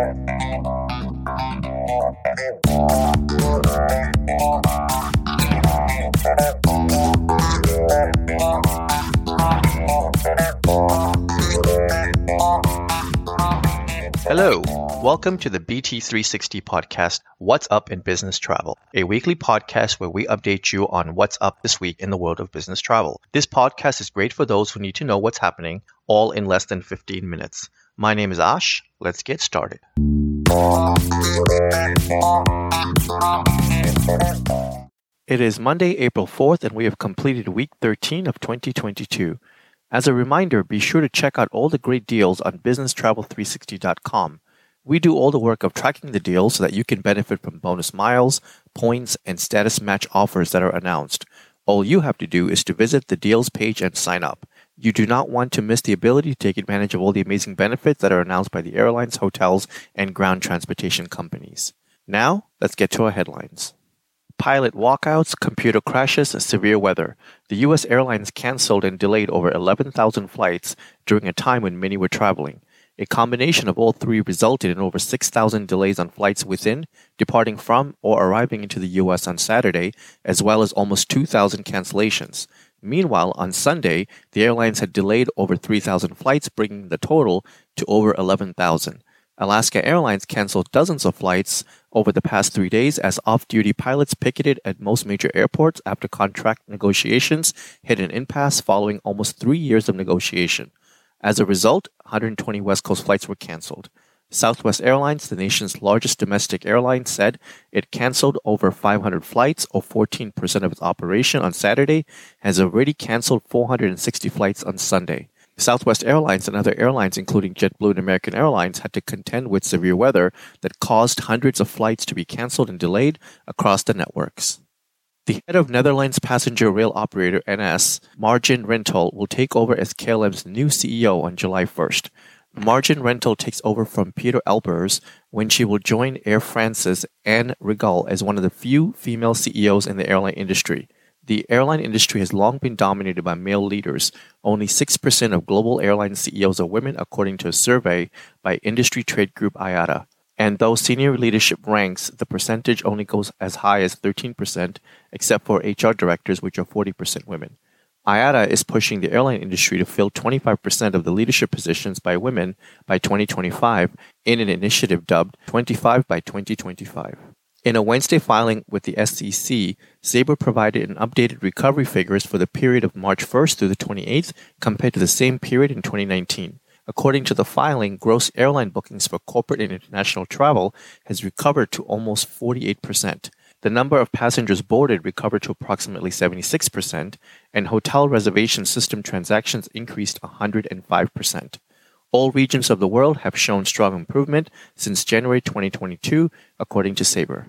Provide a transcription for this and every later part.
Thank you. Welcome to the BT360 podcast, What's Up in Business Travel, a weekly podcast where we update you on what's up this week in the world of business travel. This podcast is great for those who need to know what's happening, all in less than 15 minutes. My name is Ash. Let's get started. It is Monday, April 4th, and we have completed week 13 of 2022. As a reminder, be sure to check out all the great deals on businesstravel360.com. We do all the work of tracking the deals so that you can benefit from bonus miles, points, and status match offers that are announced. All you have to do is to visit the deals page and sign up. You do not want to miss the ability to take advantage of all the amazing benefits that are announced by the airlines, hotels, and ground transportation companies. Now, let's get to our headlines. Pilot walkouts, computer crashes, severe weather. The U.S. airlines canceled and delayed over 11,000 flights during a time when many were traveling. A combination of all three resulted in over 6,000 delays on flights within, departing from, or arriving into the U.S. on Saturday, as well as almost 2,000 cancellations. Meanwhile, on Sunday, the airlines had delayed over 3,000 flights, bringing the total to over 11,000. Alaska Airlines canceled dozens of flights over the past three days as off duty pilots picketed at most major airports after contract negotiations hit an impasse following almost three years of negotiation. As a result, 120 West Coast flights were canceled. Southwest Airlines, the nation's largest domestic airline, said it canceled over 500 flights, or 14% of its operation, on Saturday, has already canceled 460 flights on Sunday. Southwest Airlines and other airlines, including JetBlue and American Airlines, had to contend with severe weather that caused hundreds of flights to be cancelled and delayed across the networks. The head of Netherlands passenger rail operator NS, Marjan Rintel, will take over as KLM's new CEO on July 1st. Marjan Rintel takes over from Peter Elbers when she will join Air France's Anne Rigail as one of the few female CEOs in the airline industry. The airline industry has long been dominated by male leaders. Only 6% of global airline CEOs are women, according to a survey by industry trade group IATA. And though senior leadership ranks, the percentage only goes as high as 13%, except for HR directors, which are 40% women. IATA is pushing the airline industry to fill 25% of the leadership positions by women by 2025 in an initiative dubbed 25 by 2025. In a Wednesday filing with the SEC, Sabre provided an updated recovery figures for the period of March 1st through the 28th compared to the same period in 2019. According to the filing, gross airline bookings for corporate and international travel has recovered to almost 48%. The number of passengers boarded recovered to approximately 76%, and hotel reservation system transactions increased 105%. All regions of the world have shown strong improvement since January 2022, according to Sabre.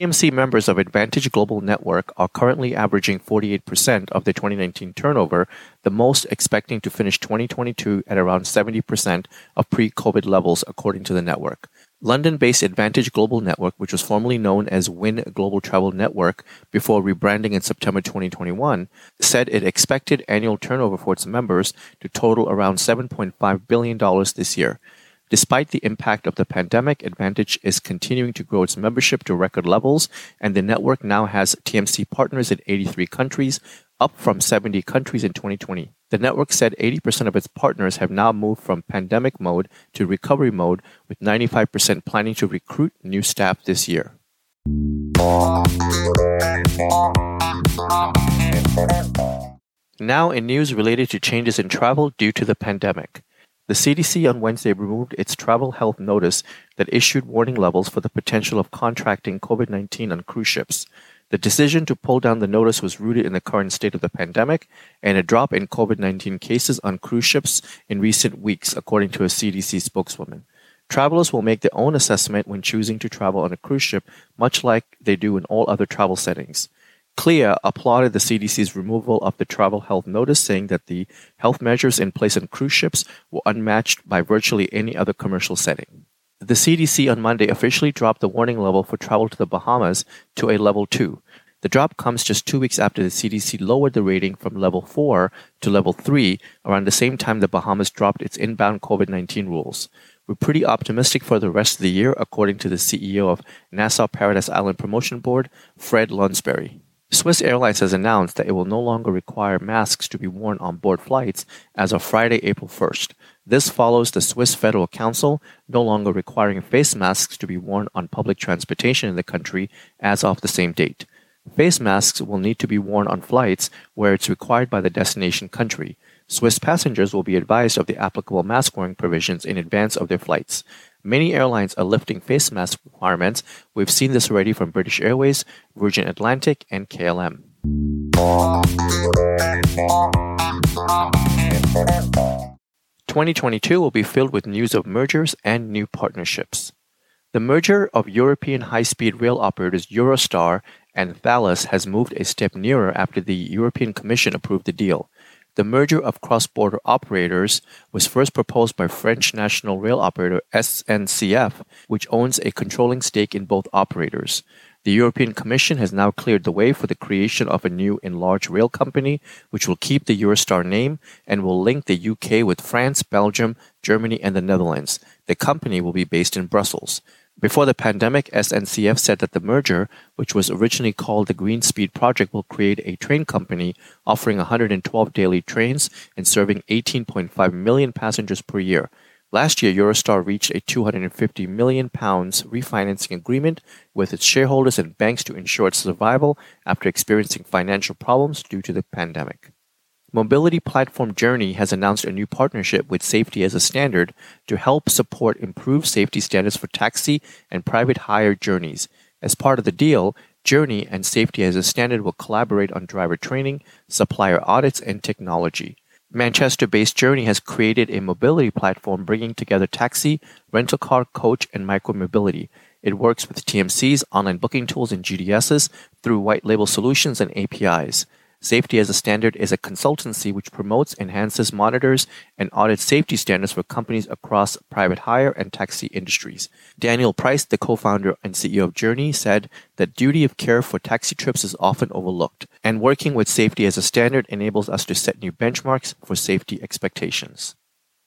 TMC members of Advantage Global Network are currently averaging 48% of their 2019 turnover, the most expecting to finish 2022 at around 70% of pre COVID levels, according to the network. London based Advantage Global Network, which was formerly known as Win Global Travel Network before rebranding in September 2021, said it expected annual turnover for its members to total around $7.5 billion this year. Despite the impact of the pandemic, Advantage is continuing to grow its membership to record levels, and the network now has TMC partners in 83 countries, up from 70 countries in 2020. The network said 80% of its partners have now moved from pandemic mode to recovery mode, with 95% planning to recruit new staff this year. Now, in news related to changes in travel due to the pandemic. The CDC on Wednesday removed its travel health notice that issued warning levels for the potential of contracting COVID 19 on cruise ships. The decision to pull down the notice was rooted in the current state of the pandemic and a drop in COVID 19 cases on cruise ships in recent weeks, according to a CDC spokeswoman. Travelers will make their own assessment when choosing to travel on a cruise ship, much like they do in all other travel settings. CLIA applauded the CDC's removal of the travel health notice, saying that the health measures in place on cruise ships were unmatched by virtually any other commercial setting. The CDC on Monday officially dropped the warning level for travel to the Bahamas to a level 2. The drop comes just two weeks after the CDC lowered the rating from level 4 to level 3 around the same time the Bahamas dropped its inbound COVID 19 rules. We're pretty optimistic for the rest of the year, according to the CEO of Nassau Paradise Island Promotion Board, Fred Lunsberry. Swiss Airlines has announced that it will no longer require masks to be worn on board flights as of Friday, April 1st. This follows the Swiss Federal Council no longer requiring face masks to be worn on public transportation in the country as of the same date. Face masks will need to be worn on flights where it's required by the destination country. Swiss passengers will be advised of the applicable mask wearing provisions in advance of their flights. Many airlines are lifting face mask requirements. We've seen this already from British Airways, Virgin Atlantic, and KLM. 2022 will be filled with news of mergers and new partnerships. The merger of European high speed rail operators Eurostar and Thalys has moved a step nearer after the European Commission approved the deal. The merger of cross border operators was first proposed by French national rail operator SNCF, which owns a controlling stake in both operators. The European Commission has now cleared the way for the creation of a new enlarged rail company, which will keep the Eurostar name and will link the UK with France, Belgium, Germany, and the Netherlands. The company will be based in Brussels. Before the pandemic, SNCF said that the merger, which was originally called the Green Speed Project, will create a train company offering 112 daily trains and serving 18.5 million passengers per year. Last year, Eurostar reached a 250 million pounds refinancing agreement with its shareholders and banks to ensure its survival after experiencing financial problems due to the pandemic. Mobility platform Journey has announced a new partnership with Safety as a Standard to help support improved safety standards for taxi and private hire journeys. As part of the deal, Journey and Safety as a Standard will collaborate on driver training, supplier audits, and technology. Manchester based Journey has created a mobility platform bringing together taxi, rental car, coach, and micromobility. It works with TMC's online booking tools and GDSs through white label solutions and APIs. Safety as a Standard is a consultancy which promotes, enhances, monitors, and audits safety standards for companies across private hire and taxi industries. Daniel Price, the co-founder and CEO of Journey, said that duty of care for taxi trips is often overlooked, and working with Safety as a Standard enables us to set new benchmarks for safety expectations.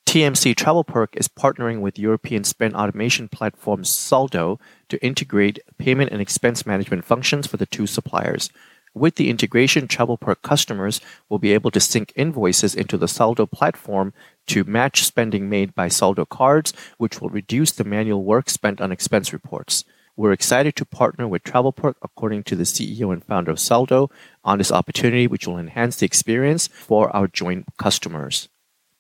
TMC TravelPerk is partnering with European spend automation platform Soldo to integrate payment and expense management functions for the two suppliers. With the integration, TravelPerk customers will be able to sync invoices into the Soldo platform to match spending made by Soldo cards, which will reduce the manual work spent on expense reports. We're excited to partner with TravelPerk, according to the CEO and founder of Soldo, on this opportunity, which will enhance the experience for our joint customers.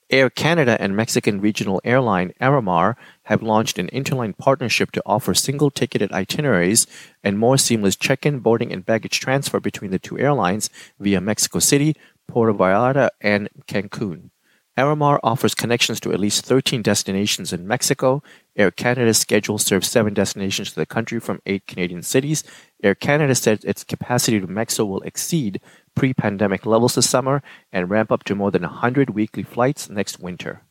Air Canada and Mexican regional airline Aeromar have launched an interline partnership to offer single ticketed itineraries and more seamless check in, boarding, and baggage transfer between the two airlines via Mexico City, Puerto Vallarta, and Cancun. Aeromar offers connections to at least 13 destinations in Mexico. Air Canada's schedule serves seven destinations to the country from eight Canadian cities. Air Canada said its capacity to Mexico will exceed pre pandemic levels this summer and ramp up to more than 100 weekly flights next winter.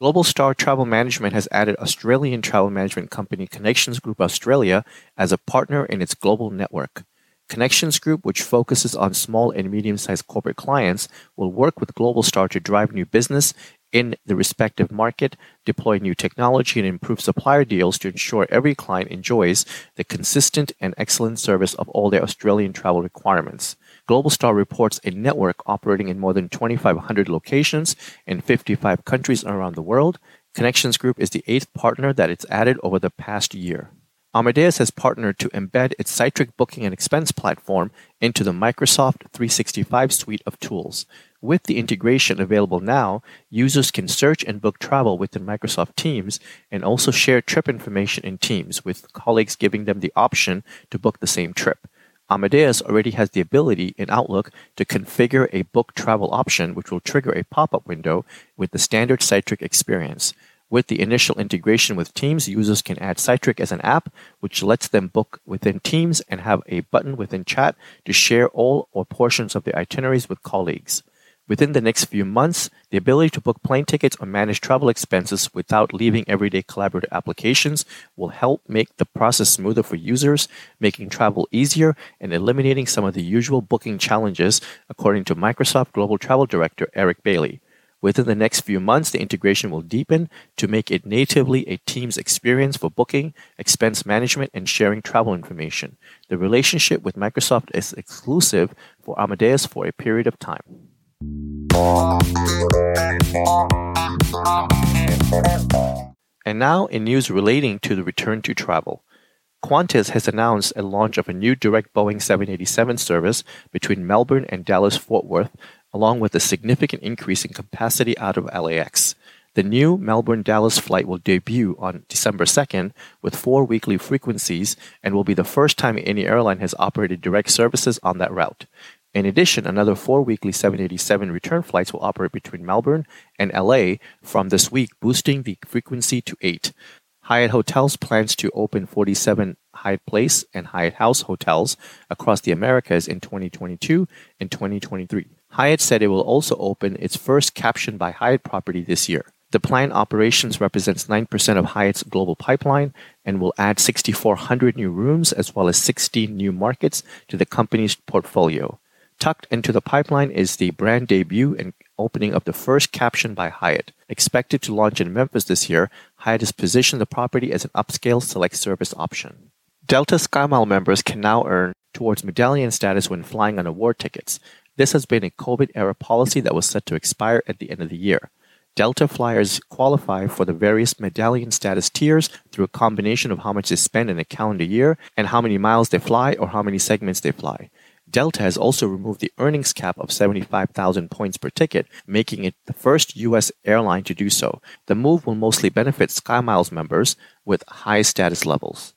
Global Star Travel Management has added Australian travel management company Connections Group Australia as a partner in its global network. Connections Group, which focuses on small and medium sized corporate clients, will work with Global Star to drive new business in the respective market, deploy new technology, and improve supplier deals to ensure every client enjoys the consistent and excellent service of all their Australian travel requirements. Globalstar reports a network operating in more than 2,500 locations in 55 countries around the world. Connections Group is the eighth partner that it's added over the past year. Amadeus has partnered to embed its Cytric booking and expense platform into the Microsoft 365 suite of tools. With the integration available now, users can search and book travel within Microsoft Teams and also share trip information in Teams, with colleagues giving them the option to book the same trip. Amadeus already has the ability in Outlook to configure a book travel option, which will trigger a pop up window with the standard Cytric experience. With the initial integration with Teams, users can add Cytric as an app, which lets them book within Teams and have a button within chat to share all or portions of their itineraries with colleagues. Within the next few months, the ability to book plane tickets or manage travel expenses without leaving everyday collaborative applications will help make the process smoother for users, making travel easier and eliminating some of the usual booking challenges, according to Microsoft Global Travel Director Eric Bailey. Within the next few months, the integration will deepen to make it natively a Teams experience for booking, expense management, and sharing travel information. The relationship with Microsoft is exclusive for Amadeus for a period of time. And now, in news relating to the return to travel. Qantas has announced a launch of a new direct Boeing 787 service between Melbourne and Dallas Fort Worth, along with a significant increase in capacity out of LAX. The new Melbourne Dallas flight will debut on December 2nd with four weekly frequencies and will be the first time any airline has operated direct services on that route. In addition, another four weekly 787 return flights will operate between Melbourne and LA from this week, boosting the frequency to eight. Hyatt Hotels plans to open 47 Hyatt Place and Hyatt House hotels across the Americas in 2022 and 2023. Hyatt said it will also open its first caption by Hyatt property this year. The planned operations represents 9% of Hyatt's global pipeline and will add 6,400 new rooms as well as 16 new markets to the company's portfolio. Tucked into the pipeline is the brand debut and opening of the first caption by Hyatt. Expected to launch in Memphis this year, Hyatt has positioned the property as an upscale select service option. Delta SkyMile members can now earn towards medallion status when flying on award tickets. This has been a COVID era policy that was set to expire at the end of the year. Delta flyers qualify for the various medallion status tiers through a combination of how much they spend in a calendar year and how many miles they fly or how many segments they fly. Delta has also removed the earnings cap of 75,000 points per ticket, making it the first U.S. airline to do so. The move will mostly benefit SkyMiles members with high status levels.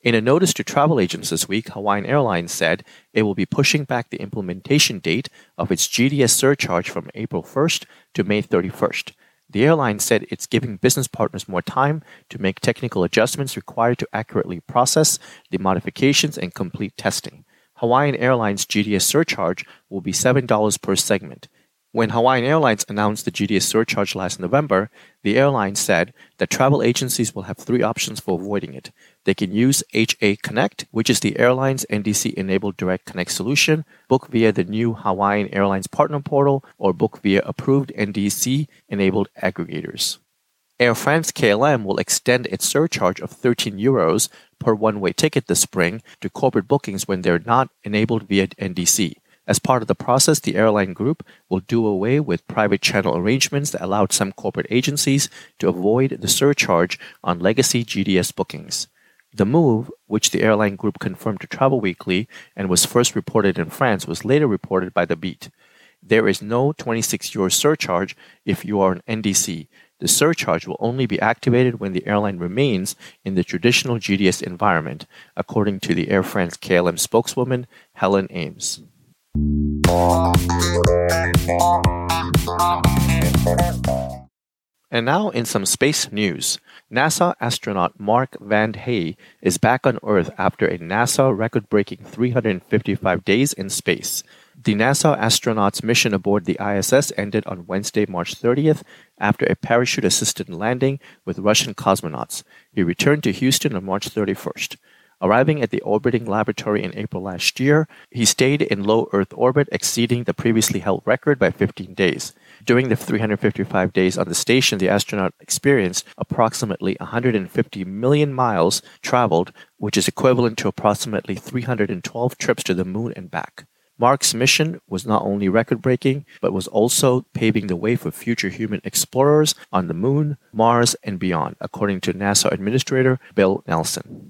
In a notice to travel agents this week, Hawaiian Airlines said it will be pushing back the implementation date of its GDS surcharge from April 1st to May 31st. The airline said it's giving business partners more time to make technical adjustments required to accurately process the modifications and complete testing. Hawaiian Airlines GDS surcharge will be $7 per segment. When Hawaiian Airlines announced the GDS surcharge last November, the airline said that travel agencies will have three options for avoiding it. They can use HA Connect, which is the airline's NDC enabled direct connect solution, book via the new Hawaiian Airlines partner portal, or book via approved NDC enabled aggregators. Air France KLM will extend its surcharge of 13 euros per one way ticket this spring to corporate bookings when they're not enabled via NDC. As part of the process, the airline group will do away with private channel arrangements that allowed some corporate agencies to avoid the surcharge on legacy GDS bookings. The move, which the airline group confirmed to Travel Weekly and was first reported in France, was later reported by The Beat. There is no 26 euro surcharge if you are an NDC, the surcharge will only be activated when the airline remains in the traditional GDS environment, according to the Air France KLM spokeswoman Helen Ames. And now, in some space news, NASA astronaut Mark Vande Hei is back on Earth after a NASA record breaking 355 days in space. The NASA astronaut's mission aboard the ISS ended on Wednesday, March 30th, after a parachute assisted landing with Russian cosmonauts. He returned to Houston on March 31st. Arriving at the orbiting laboratory in April last year, he stayed in low Earth orbit, exceeding the previously held record by 15 days. During the 355 days on the station, the astronaut experienced approximately 150 million miles traveled, which is equivalent to approximately 312 trips to the moon and back. Mark's mission was not only record breaking, but was also paving the way for future human explorers on the moon, Mars, and beyond, according to NASA Administrator Bill Nelson.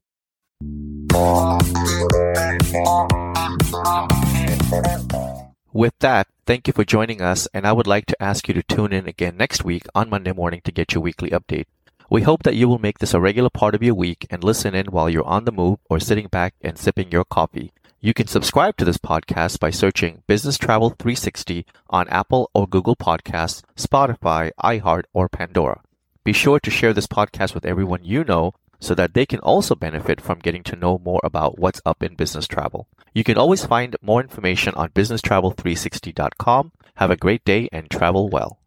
With that, thank you for joining us, and I would like to ask you to tune in again next week on Monday morning to get your weekly update. We hope that you will make this a regular part of your week and listen in while you're on the move or sitting back and sipping your coffee. You can subscribe to this podcast by searching Business Travel 360 on Apple or Google Podcasts, Spotify, iHeart, or Pandora. Be sure to share this podcast with everyone you know so that they can also benefit from getting to know more about what's up in business travel. You can always find more information on businesstravel360.com. Have a great day and travel well.